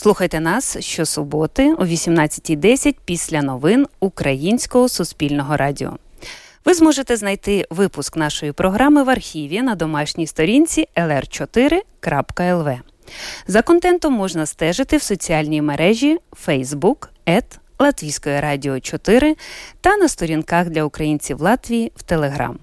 Слухайте нас щосуботи о 18.10 після новин Українського суспільного радіо. Ви зможете знайти випуск нашої програми в архіві на домашній сторінці lr4.lv. За контентом можна стежити в соціальній мережі Facebook, Латвійської радіо 4 та на сторінках для українців Латвії в Телеграм.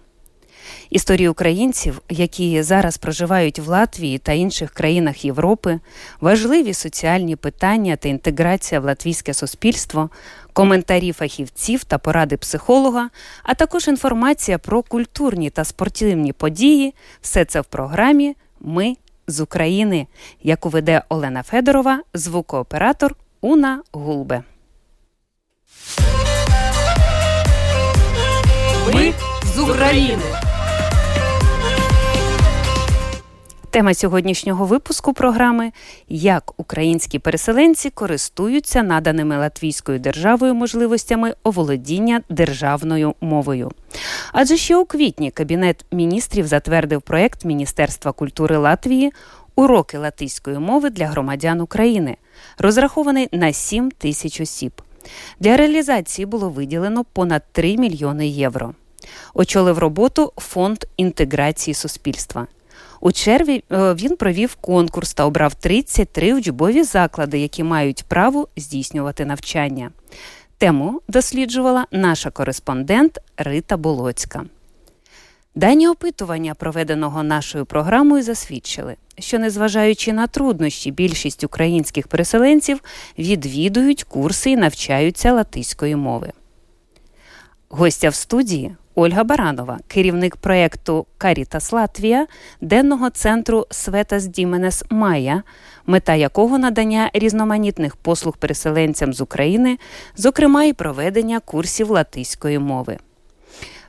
Історії українців, які зараз проживають в Латвії та інших країнах Європи, важливі соціальні питання та інтеграція в латвійське суспільство, коментарі фахівців та поради психолога, а також інформація про культурні та спортивні події все це в програмі Ми з України, яку веде Олена Федорова, звукооператор Уна Гулбе. Ми з України. Тема сьогоднішнього випуску програми як українські переселенці користуються наданими Латвійською державою можливостями оволодіння державною мовою. Адже ще у квітні Кабінет міністрів затвердив проект Міністерства культури Латвії Уроки латиської мови для громадян України, розрахований на 7 тисяч осіб. Для реалізації було виділено понад 3 мільйони євро. Очолив роботу фонд інтеграції суспільства. У черві е, він провів конкурс та обрав 33 учбові заклади, які мають право здійснювати навчання. Тему досліджувала наша кореспондент Рита Болоцька. Дані опитування, проведеного нашою програмою, засвідчили, що, незважаючи на труднощі, більшість українських переселенців відвідують курси і навчаються латиської мови. Гостя в студії Ольга Баранова, керівник проєкту Карітас Латвія, денного центру Светас Діменес Майя, мета якого надання різноманітних послуг переселенцям з України, зокрема і проведення курсів латиської мови.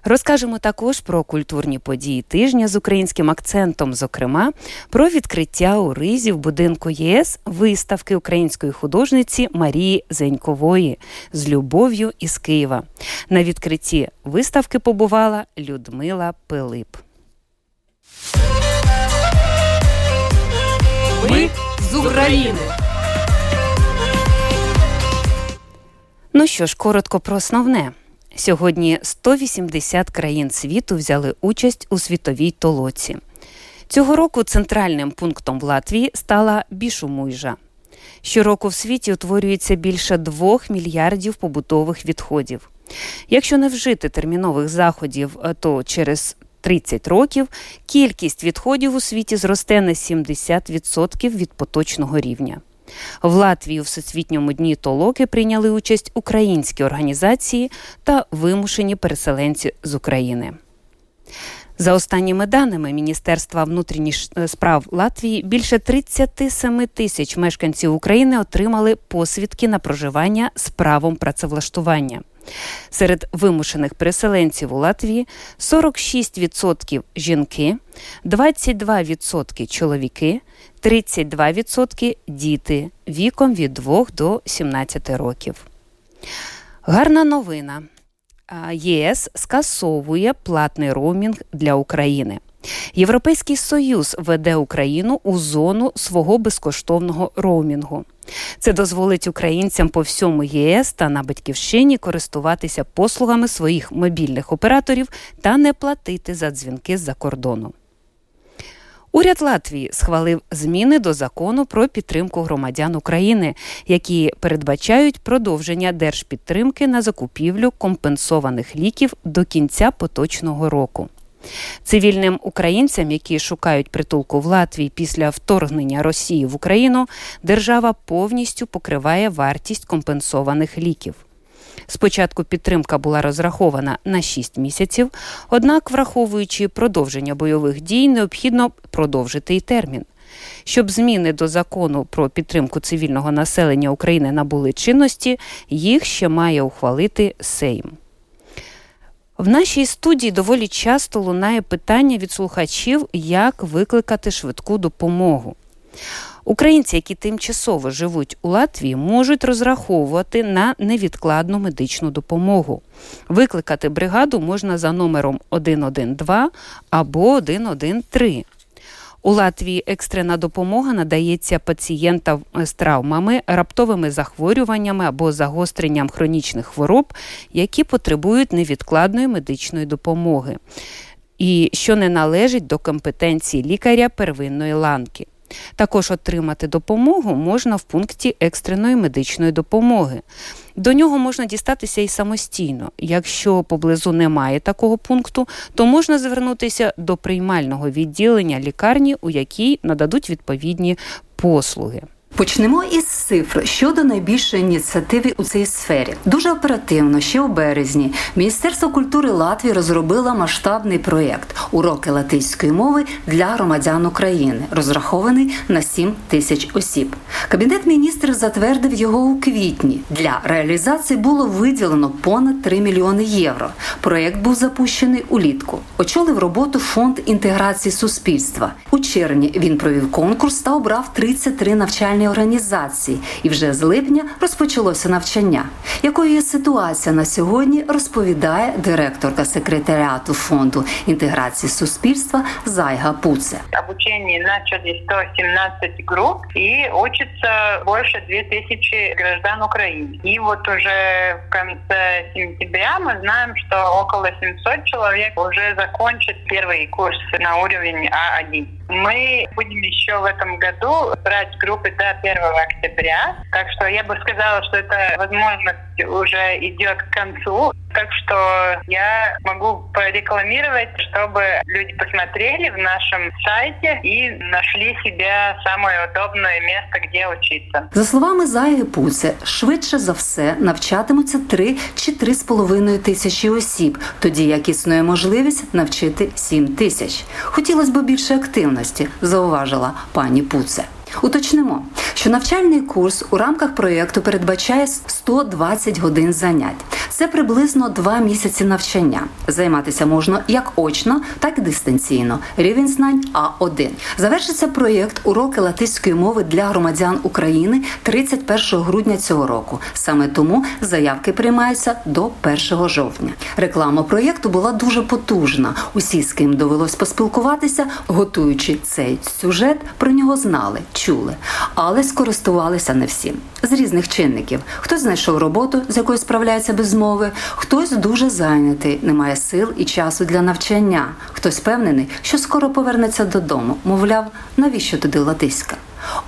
Розкажемо також про культурні події тижня з українським акцентом, зокрема про відкриття у Ризі в будинку ЄС виставки української художниці Марії Зенькової з любов'ю із Києва. На відкритті виставки побувала Людмила Пилип. Ми з України. Ну що ж, коротко про основне. Сьогодні 180 країн світу взяли участь у світовій толоці. Цього року центральним пунктом в Латвії стала Бішумуйжа. Щороку в світі утворюється більше 2 мільярдів побутових відходів. Якщо не вжити термінових заходів, е, то через 30 років кількість відходів у світі зросте на 70% від поточного рівня. В Латвії у Всесвітньому дні толоки прийняли участь українські організації та вимушені переселенці з України. За останніми даними Міністерства внутрішніх е, справ Латвії більше 37 тисяч мешканців України отримали посвідки на проживання з правом працевлаштування. Серед вимушених переселенців у Латвії 46% жінки, 22% чоловіки, 32% діти віком від 2 до 17 років. Гарна новина. ЄС скасовує платний роумінг для України. Європейський союз веде Україну у зону свого безкоштовного роумінгу. Це дозволить українцям по всьому ЄС та на батьківщині користуватися послугами своїх мобільних операторів та не платити за дзвінки з-за кордону. Уряд Латвії схвалив зміни до закону про підтримку громадян України, які передбачають продовження держпідтримки на закупівлю компенсованих ліків до кінця поточного року. Цивільним українцям, які шукають притулку в Латвії після вторгнення Росії в Україну, держава повністю покриває вартість компенсованих ліків. Спочатку підтримка була розрахована на 6 місяців, однак, враховуючи продовження бойових дій, необхідно продовжити й термін. Щоб зміни до закону про підтримку цивільного населення України набули чинності, їх ще має ухвалити Сейм. В нашій студії доволі часто лунає питання від слухачів, як викликати швидку допомогу. Українці, які тимчасово живуть у Латвії, можуть розраховувати на невідкладну медичну допомогу. Викликати бригаду можна за номером 112 або 113. У Латвії екстрена допомога надається пацієнтам з травмами, раптовими захворюваннями або загостренням хронічних хвороб, які потребують невідкладної медичної допомоги, і що не належить до компетенції лікаря первинної ланки. Також отримати допомогу можна в пункті екстреної медичної допомоги. До нього можна дістатися і самостійно. Якщо поблизу немає такого пункту, то можна звернутися до приймального відділення лікарні, у якій нададуть відповідні послуги. Почнемо із цифр щодо найбільшої ініціативи у цій сфері. Дуже оперативно, ще у березні, Міністерство культури Латвії розробило масштабний проєкт уроки латиської мови для громадян України, розрахований на 7 тисяч осіб. Кабінет міністрів затвердив його у квітні. Для реалізації було виділено понад 3 мільйони євро. Проєкт був запущений улітку. Очолив роботу фонд інтеграції суспільства. У червні він провів конкурс та обрав 33 навчальні організації, і вже з липня розпочалося навчання. Якою є ситуація на сьогодні, розповідає директорка секретаріату фонду інтеграції суспільства Зайга Пуце. Обучение начали 117 групп и учится больше 2000 граждан Украины. И вот уже в конце сентября мы знаем, что около 700 человек уже закончат первый курс на уровень А1. Мы будем еще в этом году брать группы до 1 октября. Так что я бы сказала, что эта возможность уже идет к концу. Так что я могу порекламировать, чтобы люди посмотрели в нашем сайте и нашли себе самое удобное место, где учиться. За словами Зайги Пуце, швидше за все навчатимуться 3 чи 3,5 тисячі осіб, тоді як існує можливість навчити 7 тисяч. Хотілося б більше активності, зауважила пані Пуце. Уточнимо, що навчальний курс у рамках проєкту передбачає 120 годин занять. Це приблизно два місяці навчання. Займатися можна як очно, так і дистанційно. Рівень знань А1. Завершиться проєкт уроки латиської мови для громадян України 31 грудня цього року. Саме тому заявки приймаються до 1 жовтня. Реклама проєкту була дуже потужна. Усі, з ким довелось поспілкуватися, готуючи цей сюжет, про нього знали, чули, але скористувалися не всі з різних чинників. Хтось знайшов роботу, з якою справляється без мови, хтось дуже зайнятий, не має сил і часу для навчання. Хтось впевнений, що скоро повернеться додому. Мовляв, навіщо туди латиська?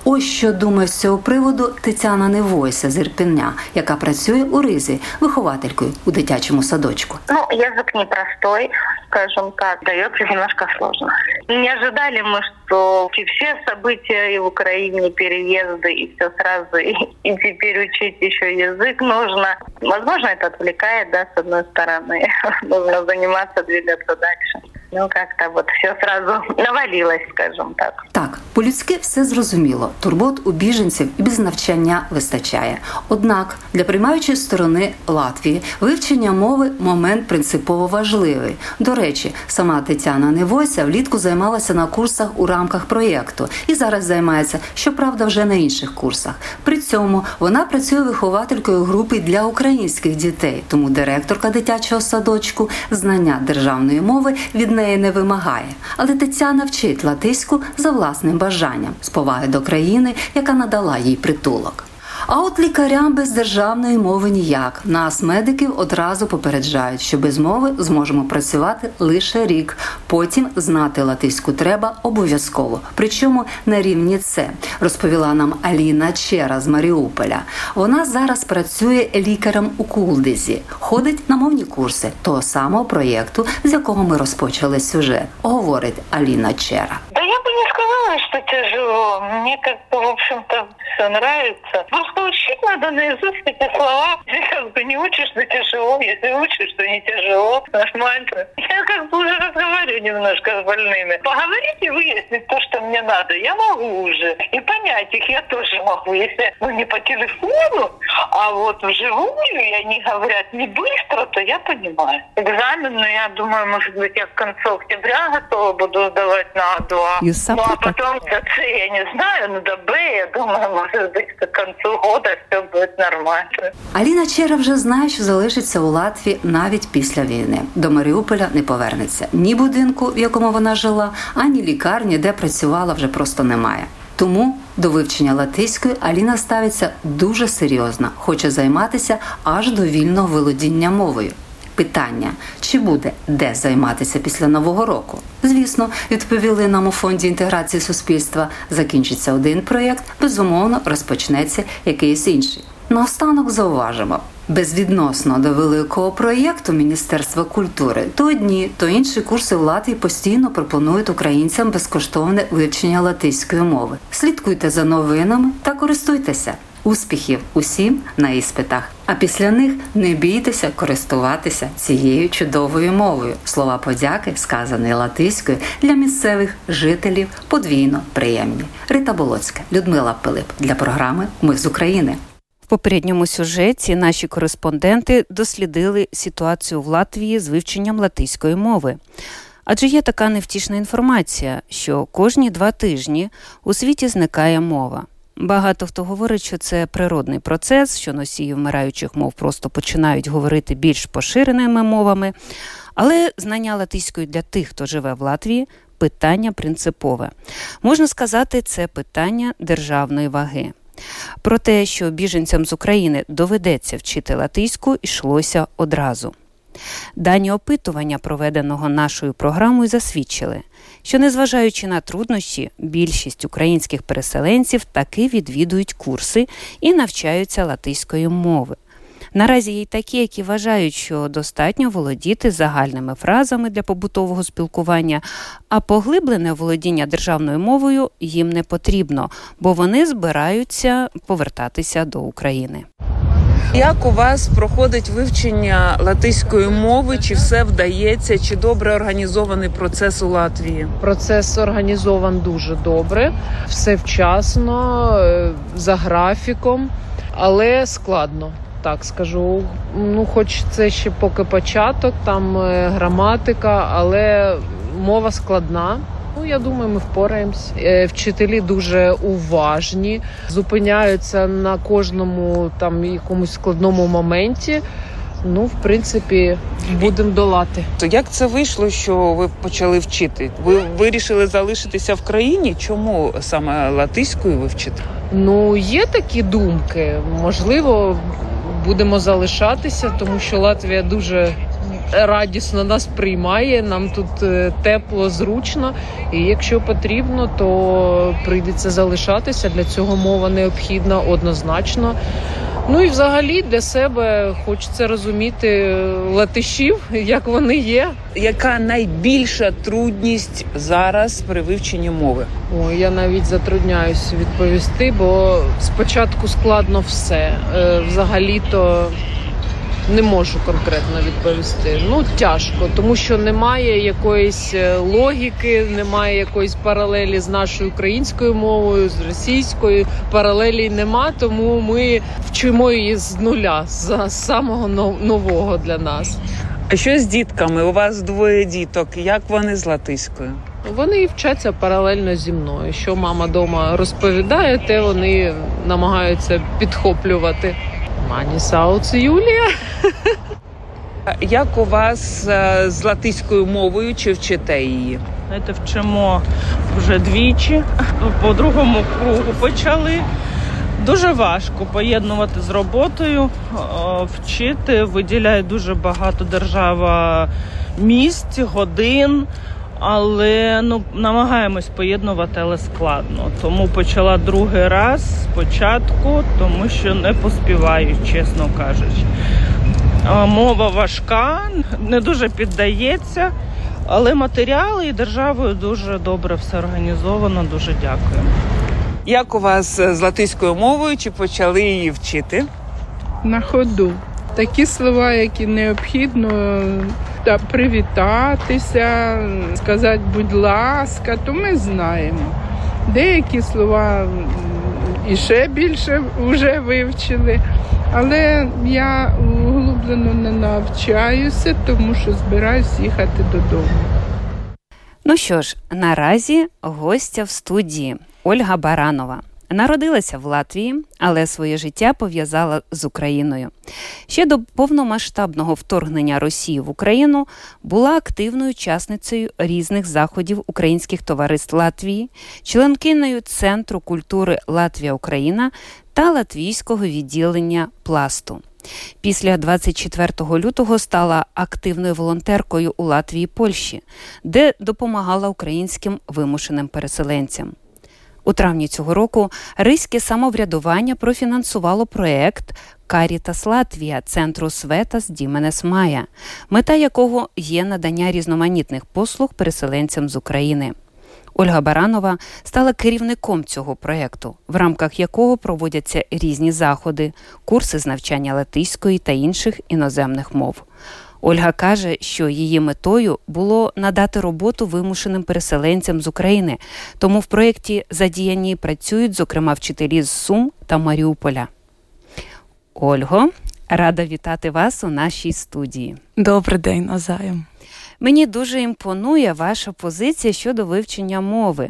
Ось що думає з цього приводу Тетяна Невойся з Ірпеня, яка працює у Ризі, вихователькою у дитячому садочку. Ну, язык непростой, скажем так, дается немножко сложно. Не ожидали мы, что все события и в Украине, переезды, и все сразу, и, и теперь учить еще язык нужно. Возможно, это отвлекает, да, с одной стороны. Нужно заниматься, двигаться дальше. Ну, как-то вот все сразу навалилось, скажем так. Так, по-людськи все зрозуміло. Турбот у біженців і без навчання вистачає. Однак для приймаючої сторони Латвії вивчення мови момент принципово важливий. До речі, сама Тетяна Невойся влітку займалася на курсах у рамках проєкту і зараз займається, щоправда, вже на інших курсах. При цьому вона працює вихователькою групи для українських дітей, тому директорка дитячого садочку знання державної мови від неї не вимагає. Але Тетяна вчить латиську за власним бажанням з поваги до країни, яка надала їй притулок. А от лікарям без державної мови ніяк. Нас, медиків, одразу попереджають, що без мови зможемо працювати лише рік. Потім знати латиську треба обов'язково. Причому на рівні це розповіла нам Аліна Чера з Маріуполя. Вона зараз працює лікарем у Кулдизі, ходить на мовні курси того самого проєкту, з якого ми розпочали сюжет. Говорить Аліна Чера. Не сказала, что тяжело. Мне как-то, в общем-то, все нравится. Просто учить надо наизусть эти слова. Если как бы не учишь, то тяжело. Если учишь, то не тяжело. Нормально. Я как бы уже разговариваю немножко больными. Поговорите, выяснить то, что мне надо. Я могу уже. И понять их я тоже могу. Если ну, не по телефону, а вот вживую, и они говорят не быстро, то я понимаю. Экзамен, ну, я думаю, может быть, я к концу октября готова буду сдавать на А2. Юсапа ну, а потом до С я не знаю, но до Б, я думаю, может быть, к концу года все будет нормально. Аліна Чера вже знає, що залишиться у Латвії навіть після війни. До Маріуполя не повернеться. Ні будинку, в якому вона жила, ані лікарні, де працювала, вже просто немає. Тому до вивчення латиської Аліна ставиться дуже серйозно, хоче займатися аж до вільного володіння мовою. Питання, чи буде де займатися після нового року? Звісно, відповіли нам у фонді інтеграції суспільства. Закінчиться один проєкт, безумовно, розпочнеться якийсь інший. Наостанок зауважимо. Безвідносно до великого проєкту Міністерства культури, то одні, то інші курси в Латвії постійно пропонують українцям безкоштовне вивчення латиської мови. Слідкуйте за новинами та користуйтеся. Успіхів усім на іспитах. А після них не бійтеся користуватися цією чудовою мовою. Слова подяки, сказані латиською, для місцевих жителів подвійно приємні. Рита Болоцька, Людмила Пилип для програми Ми з України. В попередньому сюжеті наші кореспонденти дослідили ситуацію в Латвії з вивченням латиської мови. Адже є така невтішна інформація, що кожні два тижні у світі зникає мова. Багато хто говорить, що це природний процес, що носії вмираючих мов просто починають говорити більш поширеними мовами. Але знання латиської для тих, хто живе в Латвії, питання принципове. Можна сказати, це питання державної ваги. Про те, що біженцям з України доведеться вчити латиську, йшлося одразу. Дані опитування, проведеного нашою програмою, засвідчили, що, незважаючи на труднощі, більшість українських переселенців таки відвідують курси і навчаються латиської мови. Наразі є й такі, які вважають, що достатньо володіти загальними фразами для побутового спілкування, а поглиблене володіння державною мовою їм не потрібно, бо вони збираються повертатися до України. Як у вас проходить вивчення латиської мови? Чи все вдається? Чи добре організований процес у Латвії? Процес організован дуже добре, все вчасно, е, за графіком, але складно. Так скажу. Ну, хоч це ще поки початок, там е, граматика, але мова складна. Ну, я думаю, ми впораємось. Е, Вчителі дуже уважні, зупиняються на кожному там якомусь складному моменті. Ну, в принципі, будемо долати. То як це вийшло, що ви почали вчити? Ви вирішили залишитися в країні? Чому саме латиською ви вчите? Ну, є такі думки. Можливо, будемо залишатися, тому що Латвія дуже радісно нас приймає. Нам тут е, тепло, зручно. І якщо потрібно, то прийдеться залишатися. Для цього мова необхідна однозначно. Ну і взагалі для себе хочеться розуміти латишів, як вони є. Яка найбільша трудність зараз при вивченні мови? Ой, я навіть затрудняюсь відповісти, бо спочатку складно все. Е, Взагалі-то не можу конкретно відповісти. Ну тяжко, тому що немає якоїсь е, логіки, немає якоїсь паралелі з нашою українською мовою, з російською. Паралелі нема, тому ми вчимо її з нуля, з самого нового для нас. А що з дітками? У вас двоє діток. Як вони з латиською? Вони вчаться паралельно зі мною. Що мама вдома розповідає, те вони намагаються підхоплювати. Мані Сауц Юлія. Як у вас е, з латиською мовою? Чи вчите її? Знаєте, вчимо вже двічі. По другому кругу почали. Дуже важко поєднувати з роботою, вчити виділяє дуже багато держава місць, годин. Але ну намагаємось поєднувати, але складно. Тому почала другий раз спочатку, тому що не поспіваю, чесно кажучи. Мова важка, не дуже піддається, але матеріали і державою дуже добре все організовано. Дуже дякую. Як у вас з латиською мовою? Чи почали її вчити? на ходу. Такі слова, які необхідно та привітатися, сказати будь ласка, то ми знаємо. Деякі слова і ще більше вже вивчили. Але я углублено не навчаюся, тому що збираюсь їхати додому. Ну що ж, наразі гостя в студії Ольга Баранова. Народилася в Латвії, але своє життя пов'язала з Україною. Ще до повномасштабного вторгнення Росії в Україну була активною учасницею різних заходів українських товариств Латвії, членкиною Центру культури Латвія Україна та латвійського відділення пласту. Після 24 лютого стала активною волонтеркою у Латвії Польщі, де допомагала українським вимушеним переселенцям. У травні цього року Ризьке самоврядування профінансувало проект Карітас Латвія центру Светас Діменес Майя, мета якого є надання різноманітних послуг переселенцям з України. Ольга Баранова стала керівником цього проєкту, в рамках якого проводяться різні заходи, курси з навчання латиської та інших іноземних мов. Ольга каже, що її метою було надати роботу вимушеним переселенцям з України, тому в проєкті задіяні працюють, зокрема, вчителі з Сум та Маріуполя. Ольго, рада вітати вас у нашій студії. Добрий день, Назаєм. Мені дуже імпонує ваша позиція щодо вивчення мови.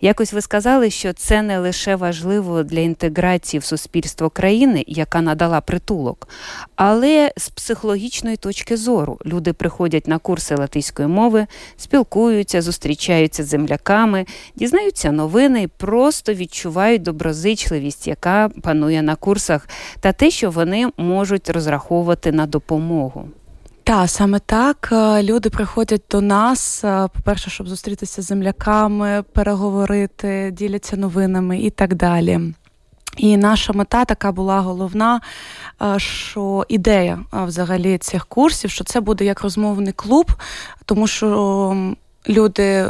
Якось ви сказали, що це не лише важливо для інтеграції в суспільство країни, яка надала притулок, але з психологічної точки зору люди приходять на курси латиської мови, спілкуються, зустрічаються з земляками, дізнаються новини просто відчувають доброзичливість, яка панує на курсах, та те, що вони можуть розраховувати на допомогу. Так, саме так. Е, люди приходять до нас, е, по-перше, щоб зустрітися з земляками, переговорити, діляться новинами і так далі. І наша мета така була головна, е, що ідея взагалі цих курсів, що це буде як розмовний клуб, тому що люди.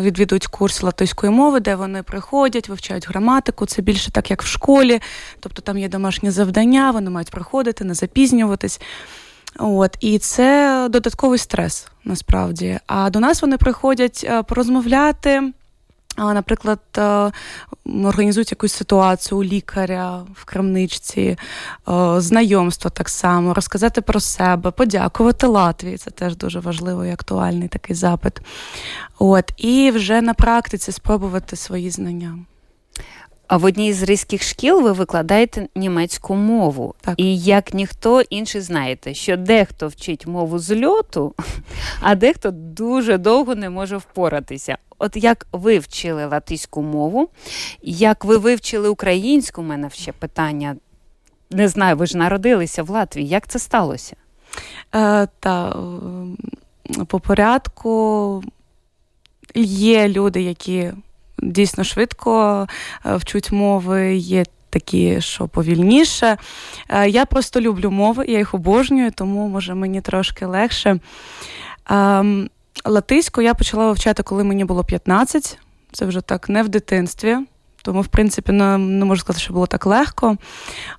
Відвідують курс латиської мови, де вони приходять, вивчають граматику. Це більше так, як в школі. Тобто там є домашні завдання, вони мають приходити, не запізнюватись. От і це додатковий стрес насправді. А до нас вони приходять е, порозмовляти. Наприклад, е, організують якусь ситуацію у лікаря в крамничці, е, знайомство так само, розказати про себе, подякувати Латвії. Це теж дуже важливий і актуальний такий запит. От, І вже на практиці спробувати свої знання. А в одній з ризьких шкіл ви викладаєте німецьку мову. Так. І як ніхто інший знаєте, що дехто вчить мову з льоту, а дехто дуже довго не може впоратися. От як ви вчили латиську мову, як ви вивчили українську, у мене ще питання. Не знаю, ви ж народилися в Латвії. Як це сталося? Е, Та по порядку є люди, які дійсно швидко е, вчуть мови. Є такі, що повільніше. Е, я просто люблю мови, я їх обожнюю, тому може мені трошки легше. Ем, латиську я почала вивчати, коли мені було 15. Це вже так не в дитинстві. Тому, в принципі, не, не можу сказати, що було так легко.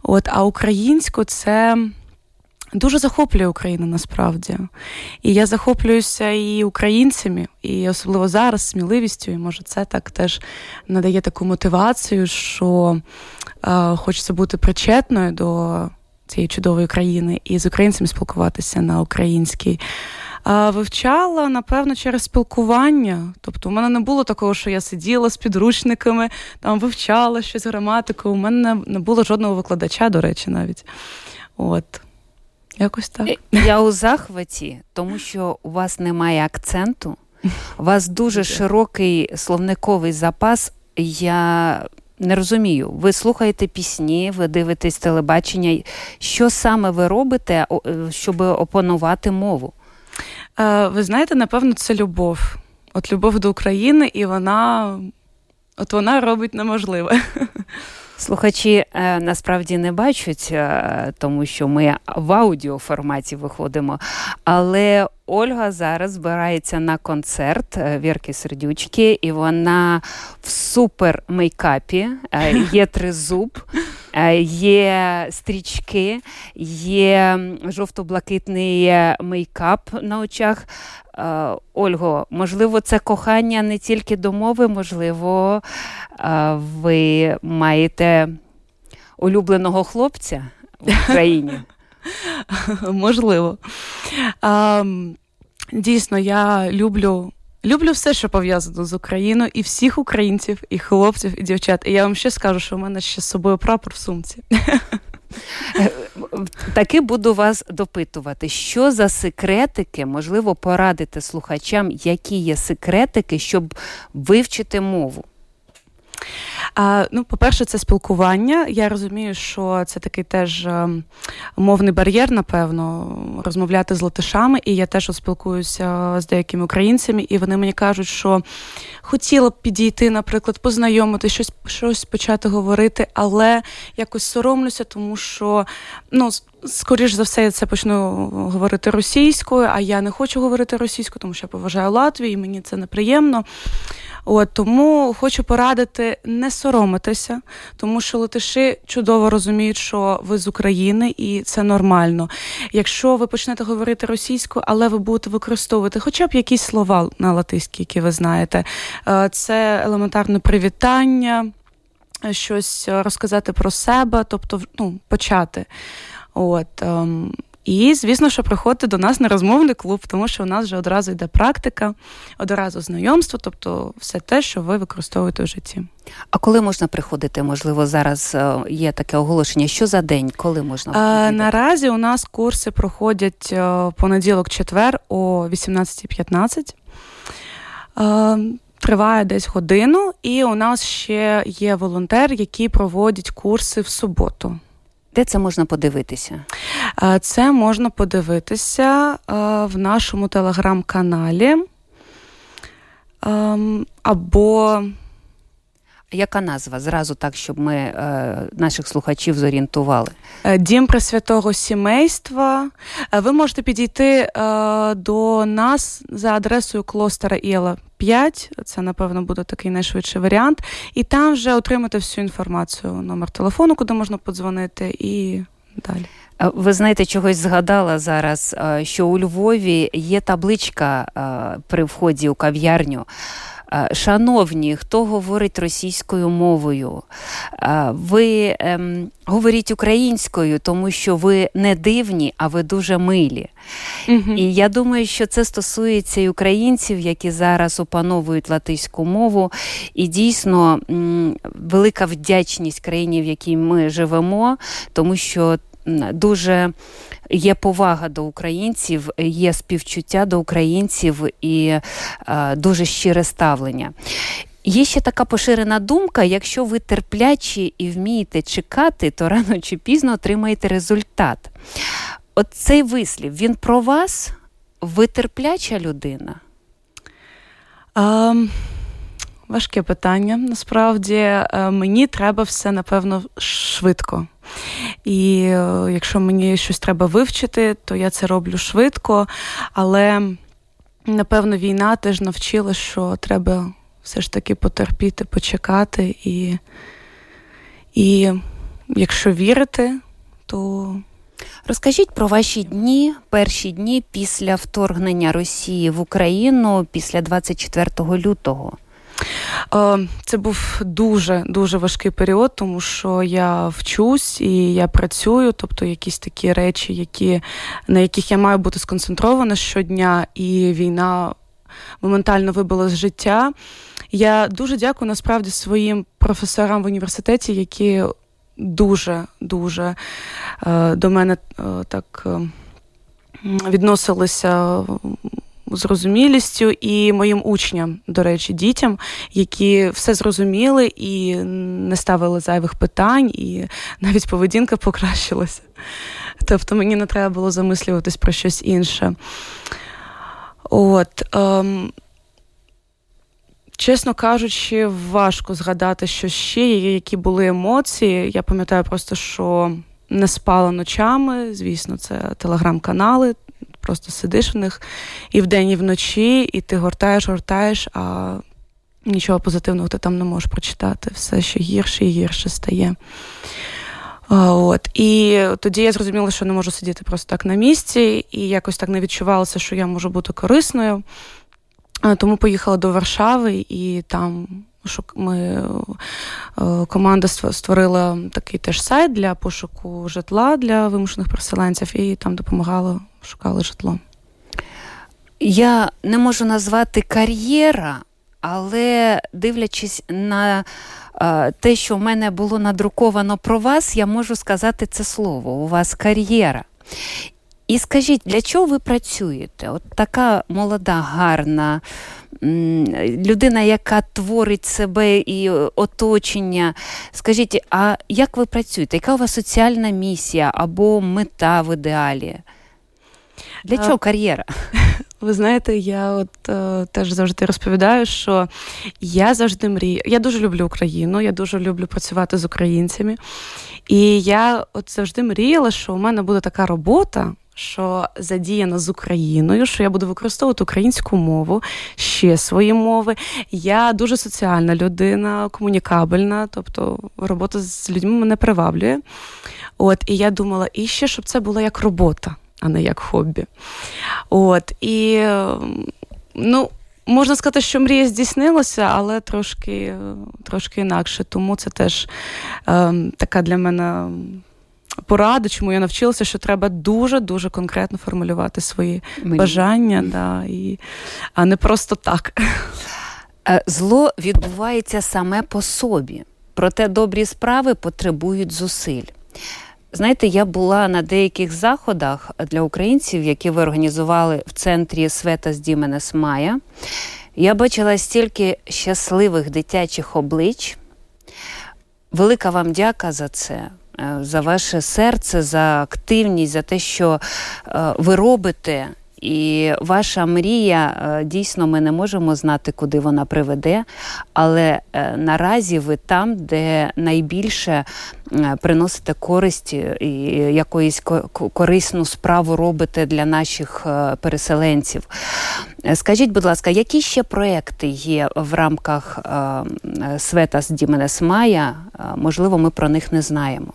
От, А українську це дуже захоплює Україну насправді. І я захоплююся і українцями, і особливо зараз сміливістю. І може це так теж надає таку мотивацію, що е, хочеться бути причетною до цієї чудової країни і з українцями спілкуватися на українській. Вивчала, напевно, через спілкування. Тобто, у мене не було такого, що я сиділа з підручниками, там вивчала щось граматику. У мене не було жодного викладача, до речі, навіть. От. Якось так. Я у захваті, тому що у вас немає акценту, у вас дуже широкий словниковий запас. Я не розумію. Ви слухаєте пісні, ви дивитесь телебачення. Що саме ви робите, щоб опанувати мову? Е, ви знаєте, напевно, це любов. От любов до України, і вона от вона робить неможливе. Слухачі е, насправді не бачать, е, тому що ми в аудіоформаті виходимо. Але Ольга зараз збирається на концерт е, Вірки Сердючки, і вона в супер мейкапі, є тризуб. Е, є стрічки, є жовто-блакитний мейкап на очах. Е, Ольго, можливо, це кохання не тільки до мови, можливо, е, ви маєте улюбленого хлопця в Україні. Можливо. Дійсно, я люблю. Люблю все, що пов'язано з Україною, і всіх українців, і хлопців, і дівчат. І я вам ще скажу, що в мене ще з собою прапор в сумці. Таки буду вас допитувати, що за секретики, можливо, порадити слухачам, які є секретики, щоб вивчити мову. А, Ну, по-перше, це спілкування. Я розумію, що це такий теж е, мовний бар'єр, напевно, розмовляти з латишами. І я теж спілкуюся з деякими українцями, і вони мені кажуть, що хотіла б підійти, наприклад, познайомити, щось щось почати говорити, але якось соромлюся, тому що ну. Скоріш за все, я це почну говорити російською, а я не хочу говорити російською, тому що я поважаю Латвію, і мені це неприємно. От Тому хочу порадити не соромитися, тому що латиші чудово розуміють, що ви з України, і це нормально. Якщо ви почнете говорити російською, але ви будете використовувати хоча б якісь слова на латиській, які ви знаєте, е, це елементарне привітання, щось розказати про себе, тобто ну, почати. От, ем, і, звісно, що приходьте до нас на розмовний клуб, тому що у нас вже одразу йде практика, одразу знайомство, тобто все те, що ви використовуєте в житті. А коли можна приходити? Можливо, зараз е, є таке оголошення. Що за день, коли можна а, наразі? У нас курси проходять е, понеділок-четвер о 18.15. Е, триває десь годину, і у нас ще є волонтер, який проводить курси в суботу. Де це можна подивитися? Це можна подивитися в нашому телеграм-каналі. Ем, або яка назва? Зразу так, щоб ми е, наших слухачів зорієнтували? Е, Дім Пресвятого Сімейства. Е, ви можете підійти е, до нас за адресою клостера Іла 5. Це, напевно, буде такий найшвидший варіант. І там вже отримати всю інформацію, номер телефону, куди можна подзвонити, і далі. Е, ви знаєте, чогось згадала зараз, що у Львові є табличка при вході у кав'ярню. Шановні, хто говорить російською мовою, ви ем, говоріть українською, тому що ви не дивні, а ви дуже милі. Угу. І я думаю, що це стосується і українців, які зараз опановують латиську мову. І дійсно велика вдячність країні, в якій ми живемо, тому що дуже є повага до українців, є співчуття до українців і е, дуже щире ставлення. Є ще така поширена думка: якщо ви терплячі і вмієте чекати, то рано чи пізно отримаєте результат. От цей вислів, він про вас? Ви терпляча людина? Um... Важке питання. Насправді е, мені треба все напевно швидко. І е, якщо мені щось треба вивчити, то я це роблю швидко. Але напевно війна теж навчила, що треба все ж таки потерпіти, почекати. І, І якщо вірити, то. Розкажіть про ваші дні, перші дні після вторгнення Росії в Україну після 24 лютого. Е, це був дуже дуже важкий період, тому що я вчусь і я працюю, тобто якісь такі речі, які, на яких я маю бути сконцентрована щодня, і війна моментально вибила з життя. Я дуже дякую насправді своїм професорам в університеті, які дуже дуже е, до мене е, так відносилися зрозумілістю і моїм учням, до речі, дітям, які все зрозуміли і не ставили зайвих питань, і навіть поведінка покращилася. Тобто мені не треба було замислюватись про щось інше. От. Ем, Чесно кажучи, важко згадати, що ще які були емоції. Я пам'ятаю просто, що не спала ночами. Звісно, це телеграм-канали, просто сидиш в них і вдень, і вночі, і ти гортаєш, гортаєш, а нічого позитивного ти там не можеш прочитати. Все ще гірше і гірше стає. От і тоді я зрозуміла, що не можу сидіти просто так на місці, і якось так не відчувалося, що я можу бути корисною. Тому поїхала до Варшави і там ми е, команда створила такий теж сайт для пошуку житла для вимушених переселенців, і там допомагала, шукали житло. Я не можу назвати кар'єра, але дивлячись на е, те, що в мене було надруковано про вас, я можу сказати це слово. У вас кар'єра. І скажіть, для чого ви працюєте? От така молода, гарна людина, яка творить себе і оточення. Скажіть, а як ви працюєте? Яка у вас соціальна місія або мета в ідеалі? Для чого кар'єра? Ви знаєте, я от е, теж завжди розповідаю, що я завжди мрію. Я дуже люблю Україну, я дуже люблю працювати з українцями. І я от завжди мріяла, що у мене буде така робота, що задіяна з Україною, що я буду використовувати українську мову, ще свої мови. Я дуже соціальна людина, комунікабельна, тобто робота з людьми мене приваблює. От, І я думала, і ще, щоб це було як робота, а не як хобі. От, І ну, можна сказати, що мрія здійснилася, але трошки трошки інакше. Тому це теж е, така для мене поради, чому я навчилася, що треба дуже-дуже конкретно формулювати свої Мені. бажання, да, і, а не просто так. Е, зло відбувається саме по собі, проте добрі справи потребують зусиль. Знаєте, я була на деяких заходах для українців, які ви організували в центрі Света з Діменес Мая. Я бачила стільки щасливих дитячих облич. Велика вам дяка за це. Е, за ваше серце, за активність, за те, що е, ви робите. І ваша мрія е, дійсно ми не можемо знати, куди вона приведе, але наразі ви там, де найбільше приносите користь і якоїсь корисну справу робите для наших переселенців. Скажіть, будь ласка, які ще проекти є в рамках Света з Діменес Мая? Можливо, ми про них не знаємо.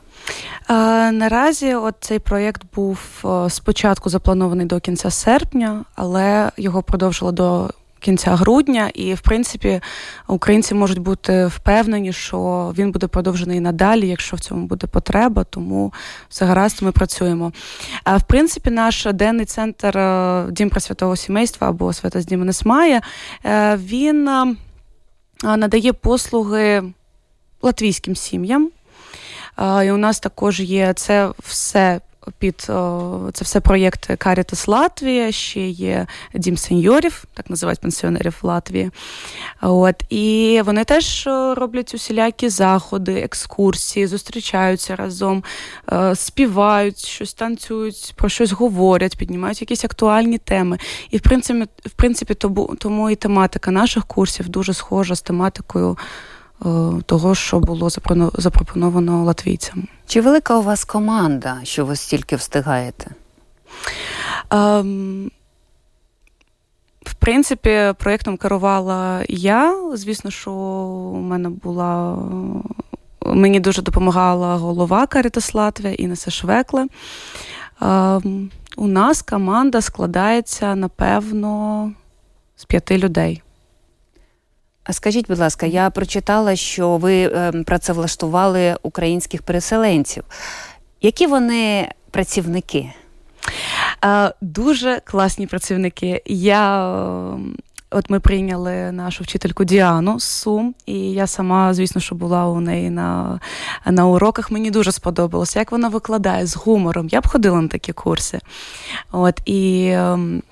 Наразі от цей проєкт був спочатку запланований до кінця серпня, але його продовжили до кінця грудня, і в принципі українці можуть бути впевнені, що він буде продовжений надалі, якщо в цьому буде потреба, тому все гаразд, ми працюємо. А в принципі, наш денний центр Дім Пресвятого сімейства або Свята з Дім Несмає, е, він е, надає послуги латвійським сім'ям. І у нас також є це все. Під це все проєкт Карітас Латвія, ще є Дім сеньорів, так називають пенсіонерів в Латвії. От і вони теж роблять усілякі заходи, екскурсії, зустрічаються разом, співають, щось танцюють, про щось говорять, піднімають якісь актуальні теми. І в принципі, в принципі, тому і тематика наших курсів дуже схожа з тематикою. Е, того, що було запропоновано латвійцям. Чи велика у вас команда, що ви стільки встигаєте? Um, в принципі, проєктом керувала я. Звісно, що у мене була. Мені дуже допомагала голова Карітас Латвія Інеса Швекле. Um, у нас команда складається, напевно, з п'яти людей. Скажіть, будь ласка, я прочитала, що ви ем, працевлаштували українських переселенців. Які вони працівники? Дуже класні працівники. Я ем, От ми прийняли нашу вчительку Діану з Сум, і я сама, звісно, що була у неї на на уроках. Мені дуже сподобалося, як вона викладає з гумором. Я б ходила на такі курси. От і ем,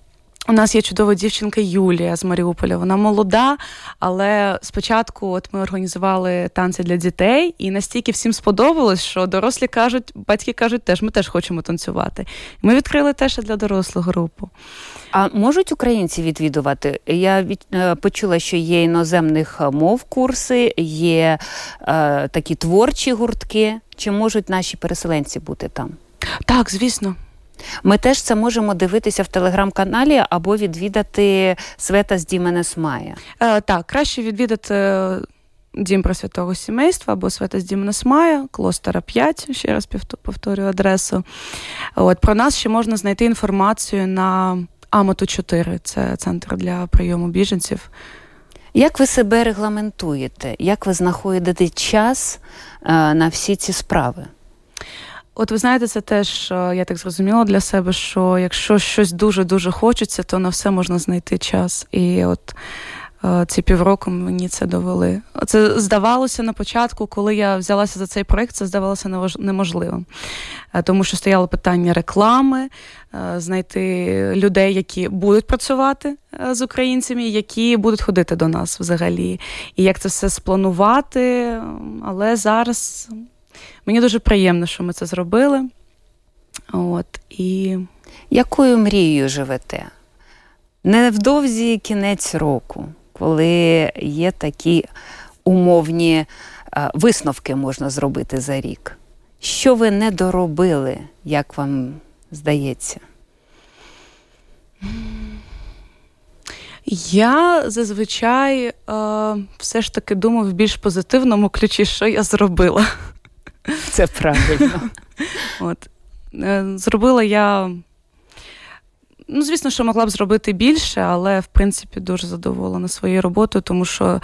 у нас є чудова дівчинка Юлія з Маріуполя. Вона молода, але спочатку от ми організували танці для дітей, і настільки всім сподобалось, що дорослі кажуть, батьки кажуть, теж ми теж хочемо танцювати. Ми відкрили теж для дорослу групу. А можуть українці відвідувати? Я від, е, почула, що є іноземних мов курси, є е, такі творчі гуртки. Чи можуть наші переселенці бути там? Так, звісно. Ми теж це можемо дивитися в телеграм-каналі або відвідати Света з Діменес Мая. Е, Так, краще відвідати Дім Пресвятого Сімейства або Святость Дімнес Мая, Клостера 5, ще раз повторюю адресу. От Про нас ще можна знайти інформацію на Амоту 4, це центр для прийому біженців. Як ви себе регламентуєте? Як ви знаходите час е, на всі ці справи? От ви знаєте, це теж я так зрозуміла для себе, що якщо щось дуже-дуже хочеться, то на все можна знайти час. І от е, ці півроку мені це довели. Це здавалося на початку, коли я взялася за цей проект, це здавалося неможливим. Е, тому що стояло питання реклами, е, знайти людей, які будуть працювати з українцями, які будуть ходити до нас взагалі. І як це все спланувати. Але зараз. Мені дуже приємно, що ми це зробили. От, і... Якою мрією живете? Невдовзі кінець року, коли є такі умовні висновки можна зробити за рік. Що ви не доробили, як вам здається? Я зазвичай е, все ж таки думаю в більш позитивному ключі, що я зробила. Це правильно. От. Е, зробила я. Ну, звісно, що могла б зробити більше, але в принципі дуже задоволена своєю роботою, тому що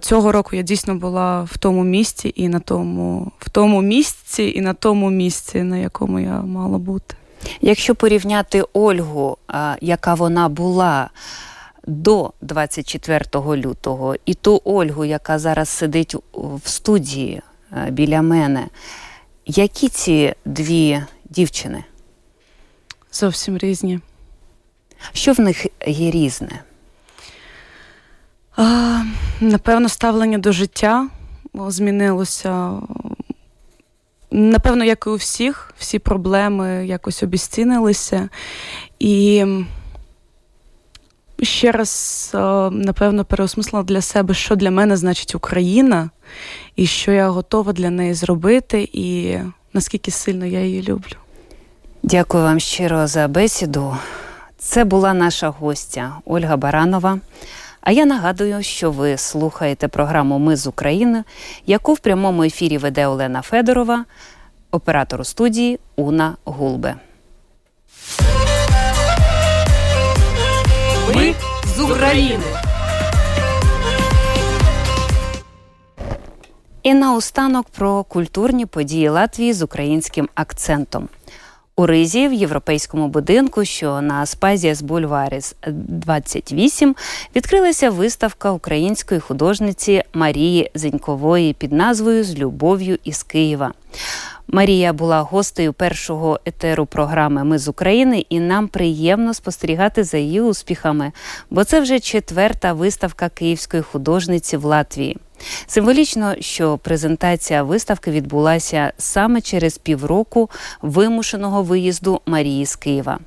цього року я дійсно була в тому місці і на тому, в тому місці і на тому місці, на якому я мала бути. Якщо порівняти Ольгу, яка вона була до 24 лютого, і ту Ольгу, яка зараз сидить в студії Е, біля мене. Які ці дві дівчини? Зовсім різні. Що в них є різне? А, Напевно, ставлення до життя змінилося. Напевно, як і у всіх, всі проблеми якось обіцінилися. І ще раз, напевно, переосмислила для себе, що для мене значить Україна, і що я готова для неї зробити, і наскільки сильно я її люблю. Дякую вам щиро за бесіду. Це була наша гостя Ольга Баранова. А я нагадую, що ви слухаєте програму Ми з України, яку в прямому ефірі веде Олена Федорова, оператор у студії Уна Гулбе. Ми з України. І наостанок про культурні події Латвії з українським акцентом. У Ризі в європейському будинку, що на Аспазія з Бульваріс 28, відкрилася виставка української художниці Марії Зенькової під назвою З любов'ю із Києва. Марія була гостею першого етеру програми Ми з України, і нам приємно спостерігати за її успіхами, бо це вже четверта виставка київської художниці в Латвії. Символічно, що презентація виставки відбулася саме через півроку вимушеного виїзду Марії з Києва.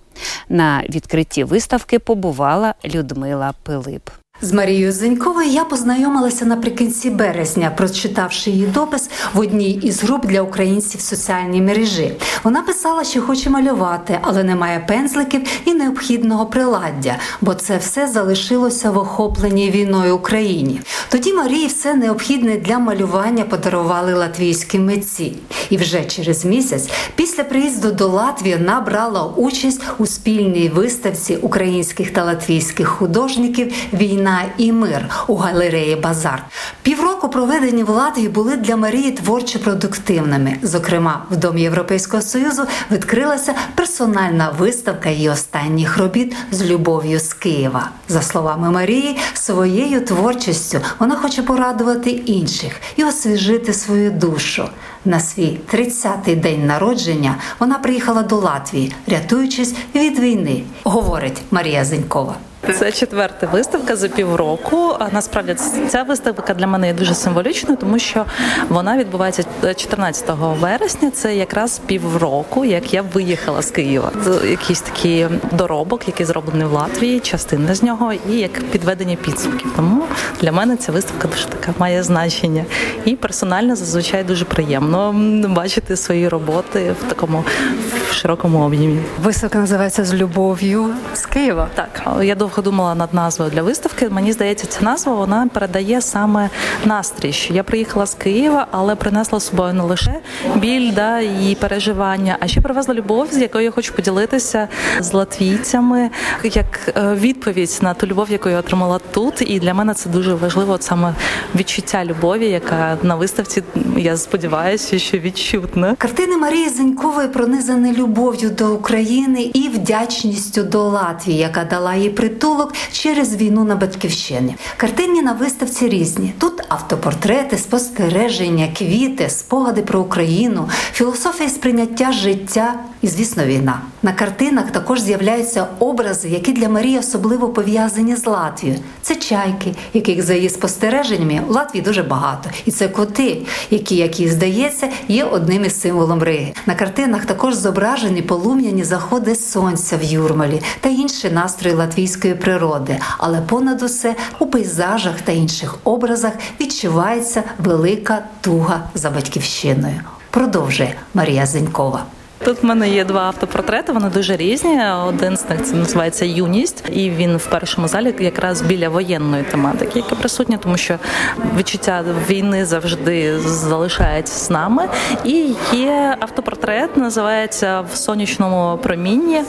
На відкритті виставки побувала Людмила Пилип. З Марією Зеньковою я познайомилася наприкінці березня, прочитавши її допис в одній із груп для українців в соціальній мережі. Вона писала, що хоче малювати, але немає пензликів і необхідного приладдя, бо це все залишилося в охопленій війною Україні. Тоді Марії все необхідне для малювання подарували латвійські митці. І вже через місяць, після приїзду до Латвії, вона брала участь у спільній виставці українських та латвійських художників Війна війна і мир у галереї Базар. Півроку проведені в Латвії були для Марії творчо продуктивними. Зокрема, в Домі Європейського союзу відкрилася персональна виставка її останніх робіт з любов'ю з Києва. За словами Марії, своєю творчістю вона хоче порадувати інших і освіжити свою душу. На свій 30-й день народження вона приїхала до Латвії, рятуючись від війни, говорить Марія Зенькова. Це четверта виставка за півроку. А насправді ця виставка для мене є дуже символічною, тому що вона відбувається 14 вересня. Це якраз півроку, як я виїхала з Києва. Це якийсь такий доробок, який зроблений в Латвії, частина з нього, і як підведення підсумків. Тому для мене ця виставка дуже така має значення і персонально зазвичай дуже приємно. приємно бачити свої роботи в такому в широкому об'ємі. Виставка називається з любов'ю з Києва. Так я довго думала над назвою для виставки. Мені здається, ця назва вона передає саме настрій. що Я приїхала з Києва, але принесла з собою не лише біль да і переживання, а ще привезла любов, з якою я хочу поділитися з латвійцями, як е, відповідь на ту любов, яку я отримала тут. І для мене це дуже важливо, от саме відчуття любові, яка на виставці я сподіваюся, що відчутна. Картини Марії Зенькової пронизані любов'ю до України і вдячністю до Латвії, яка дала їй притулок через війну на батьківщині. Картини на виставці різні. Тут автопортрети, спостереження, квіти, спогади про Україну, філософія сприйняття життя і, звісно, війна. На картинах також з'являються образи, які для Марії особливо пов'язані з Латвією. Це чайки, яких за її спостереженнями в Латвії дуже багато, і це коти, які, як їй здається, є одним із символом Риги. На картинах також зображені полум'яні заходи сонця в Юрмалі та інші настрої латвійської природи. Але понад усе у пейзажах та інших образах відчувається велика туга за батьківщиною. Продовжує Марія Зенькова. Тут в мене є два автопортрети, вони дуже різні. Один з них це називається Юність, і він в першому залі якраз біля воєнної тематики, яка присутня, тому що відчуття війни завжди залишається з нами. І є автопортрет, називається в сонячному промінні.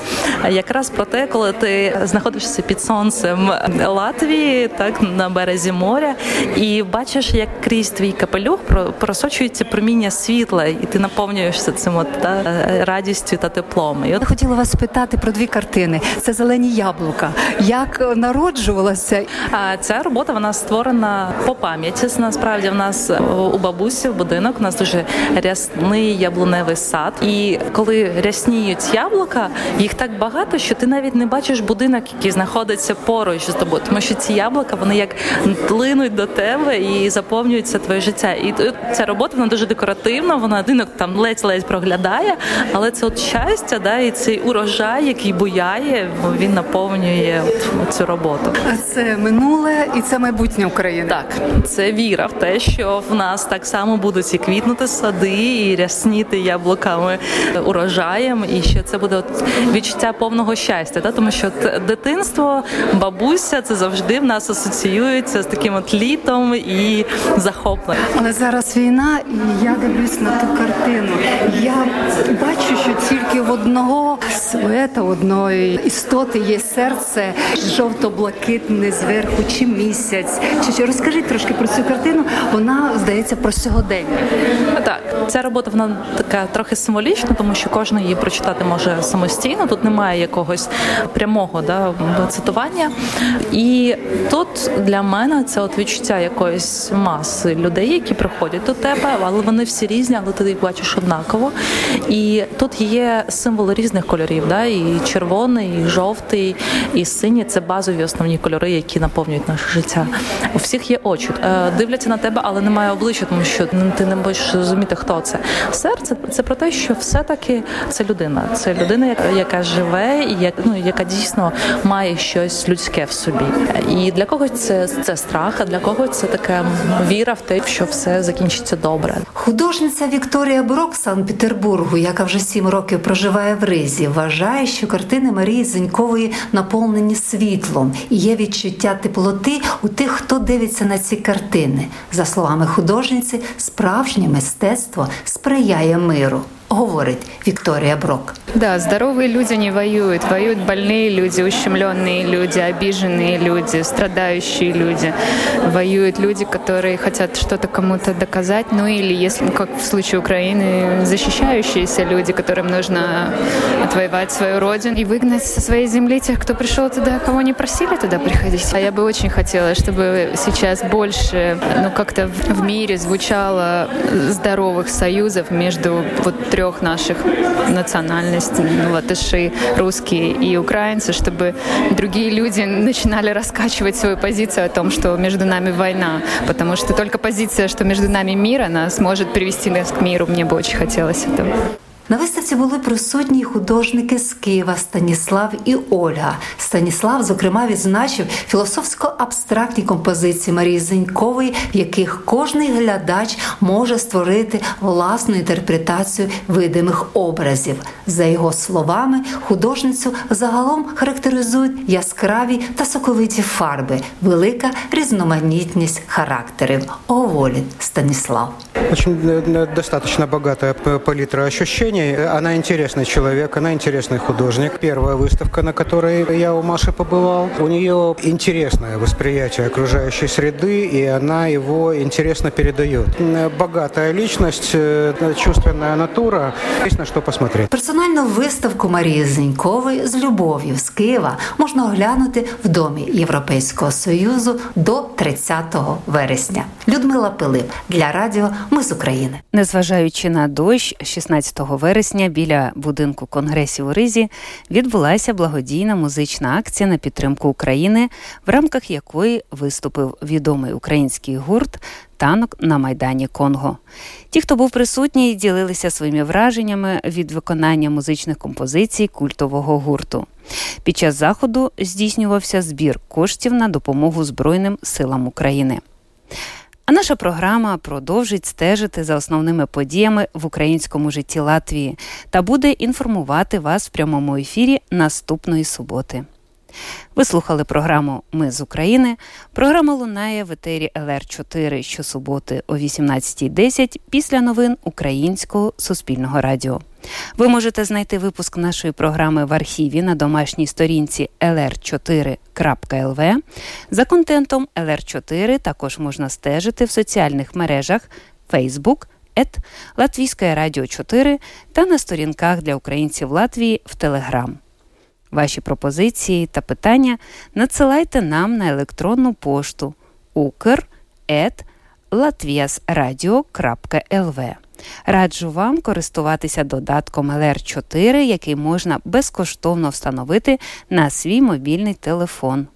Якраз про те, коли ти знаходишся під сонцем Латвії, так на березі моря, і бачиш, як крізь твій капелюх просочується проміння світла, і ти наповнюєшся цим от та радістю та теплом. І от хотіла вас спитати про дві картини: це зелені яблука. Як народжувалася? А ця робота вона створена по пам'яті. Насправді в нас у бабусі в будинок у нас дуже рясний яблуневий сад. І коли рясніють яблука, їх так багато, що ти навіть не бачиш будинок, який знаходиться поруч з тобою, тому що ці яблука вони як тлинуть до тебе і заповнюються твоє життя. І ця робота вона дуже декоративна. Вона будинок там ледь-ледь проглядає, але це от щастя, да, і цей урожай, який буяє, він наповнює от цю роботу. Це минуле і це майбутнє України. Так, це віра в те, що в нас так само будуть і квітнути сади, і рясніти яблуками урожаєм, і що це буде от відчуття повного щастя. Да? Тому що дитинство, бабуся, це завжди в нас асоціюється з таким от літом і захопленням. Але зараз війна, і я дивлюсь на ту картину. Я бачу, що тільки в одного силуета, одної істоти є серце жовто-блакитне зверху, чи місяць. Чи, чи розкажіть трошки про цю картину? Вона здається про сьогодення. Так, ця робота вона така трохи символічна, тому що кожен її прочитати може самостійно. Тут немає якогось прямого да, цитування. І тут для мене це от відчуття якоїсь маси людей, які приходять до тебе, але вони всі різні, але ти їх бачиш однаково. І тут є символи різних кольорів, да, і червоний, і жовтий, і синій це базові основні кольори, які наповнюють наше життя. У всіх є очі, е, дивляться на тебе, але немає обличчя, тому що ти не можеш зрозуміти, хто це. Серце це про те, що все-таки це людина. Це людина, яка, живе, і як, ну, яка дійсно має щось людське в собі. І для когось це це страх, а для когось це така віра в те, що все закінчиться добре. Художниця Вікторія Брок Санкт-Петербургу, яка вже сім років проживає в Ризі, вважає, що картини Марії Зенькової наповнені світлом і є відчуття теплоти у тих, хто дивиться на ці картини. За словами художниці, справжнє мистецтво сприяє миру. говорить Вікторія Брок. Да, здоровые люди не воюют. Воюют больные люди, ущемленные люди, обиженные люди, страдающие люди. Воюют люди, которые хотят что-то кому-то доказать. Ну или, если, как в случае Украины, защищающиеся люди, которым нужно отвоевать свою родину и выгнать со своей земли тех, кто пришел туда, кого не просили туда приходить. А я бы очень хотела, чтобы сейчас больше, ну как-то в мире звучало здоровых союзов между вот трех наших национальностей, ну, латыши, русские и украинцы, чтобы другие люди начинали раскачивать свою позицию о том, что между нами война, потому что только позиция, что между нами мир, она сможет привести нас к миру. Мне бы очень хотелось этого. На виставці були присутні художники з Києва Станіслав і Ольга. Станіслав, зокрема, відзначив філософсько-абстрактні композиції Марії Зенькової, в яких кожний глядач може створити власну інтерпретацію видимих образів. За його словами, художницю загалом характеризують яскраві та соковиті фарби, велика різноманітність характерів. Говорить Станіслав. Очень э, достаточно богатая палитра ощущений. Она интересный человек, она интересный художник. Первая выставка, на которой я у Маши побывал, у нее интересное восприятие окружающей среды, и она его интересно передает. Богатая личность, э, чувственная натура. Есть на что посмотреть. Персональну виставку Марії Зенькової з любов'ю з Києва можна оглянути в домі Європейського союзу до 30 вересня. Людмила Пилип для радіо Ми з України. Незважаючи на дощ, 16 вересня біля будинку конгресів у Ризі відбулася благодійна музична акція на підтримку України, в рамках якої виступив відомий український гурт танок на майдані Конго. Ті, хто був присутній, ділилися своїми враженнями від виконання музичних композицій культового гурту. Під час заходу здійснювався збір коштів на допомогу Збройним силам України. А наша програма продовжить стежити за основними подіями в українському житті Латвії та буде інформувати вас в прямому ефірі наступної суботи. Ви слухали програму Ми з України. Програма лунає в етері ЛР 4 щосуботи о 18.10 після новин Українського суспільного радіо. Ви можете знайти випуск нашої програми в архіві на домашній сторінці lr4.lv. За контентом LR4 також можна стежити в соціальних мережах Facebook, ет Латвійське Радіо 4 та на сторінках для українців Латвії в Телеграм. Ваші пропозиції та питання надсилайте нам на електронну пошту ukr.latviasradio.lv. Раджу вам користуватися додатком LR4, який можна безкоштовно встановити на свій мобільний телефон.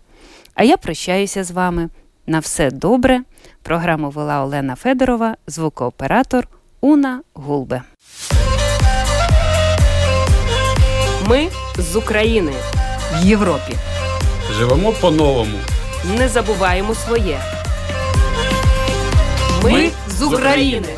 А я прощаюся з вами. На все добре. Програму вела Олена Федорова, звукооператор Уна Гулбе. Ми з України в Європі. Живемо по-новому. Не забуваємо своє. Ми з України.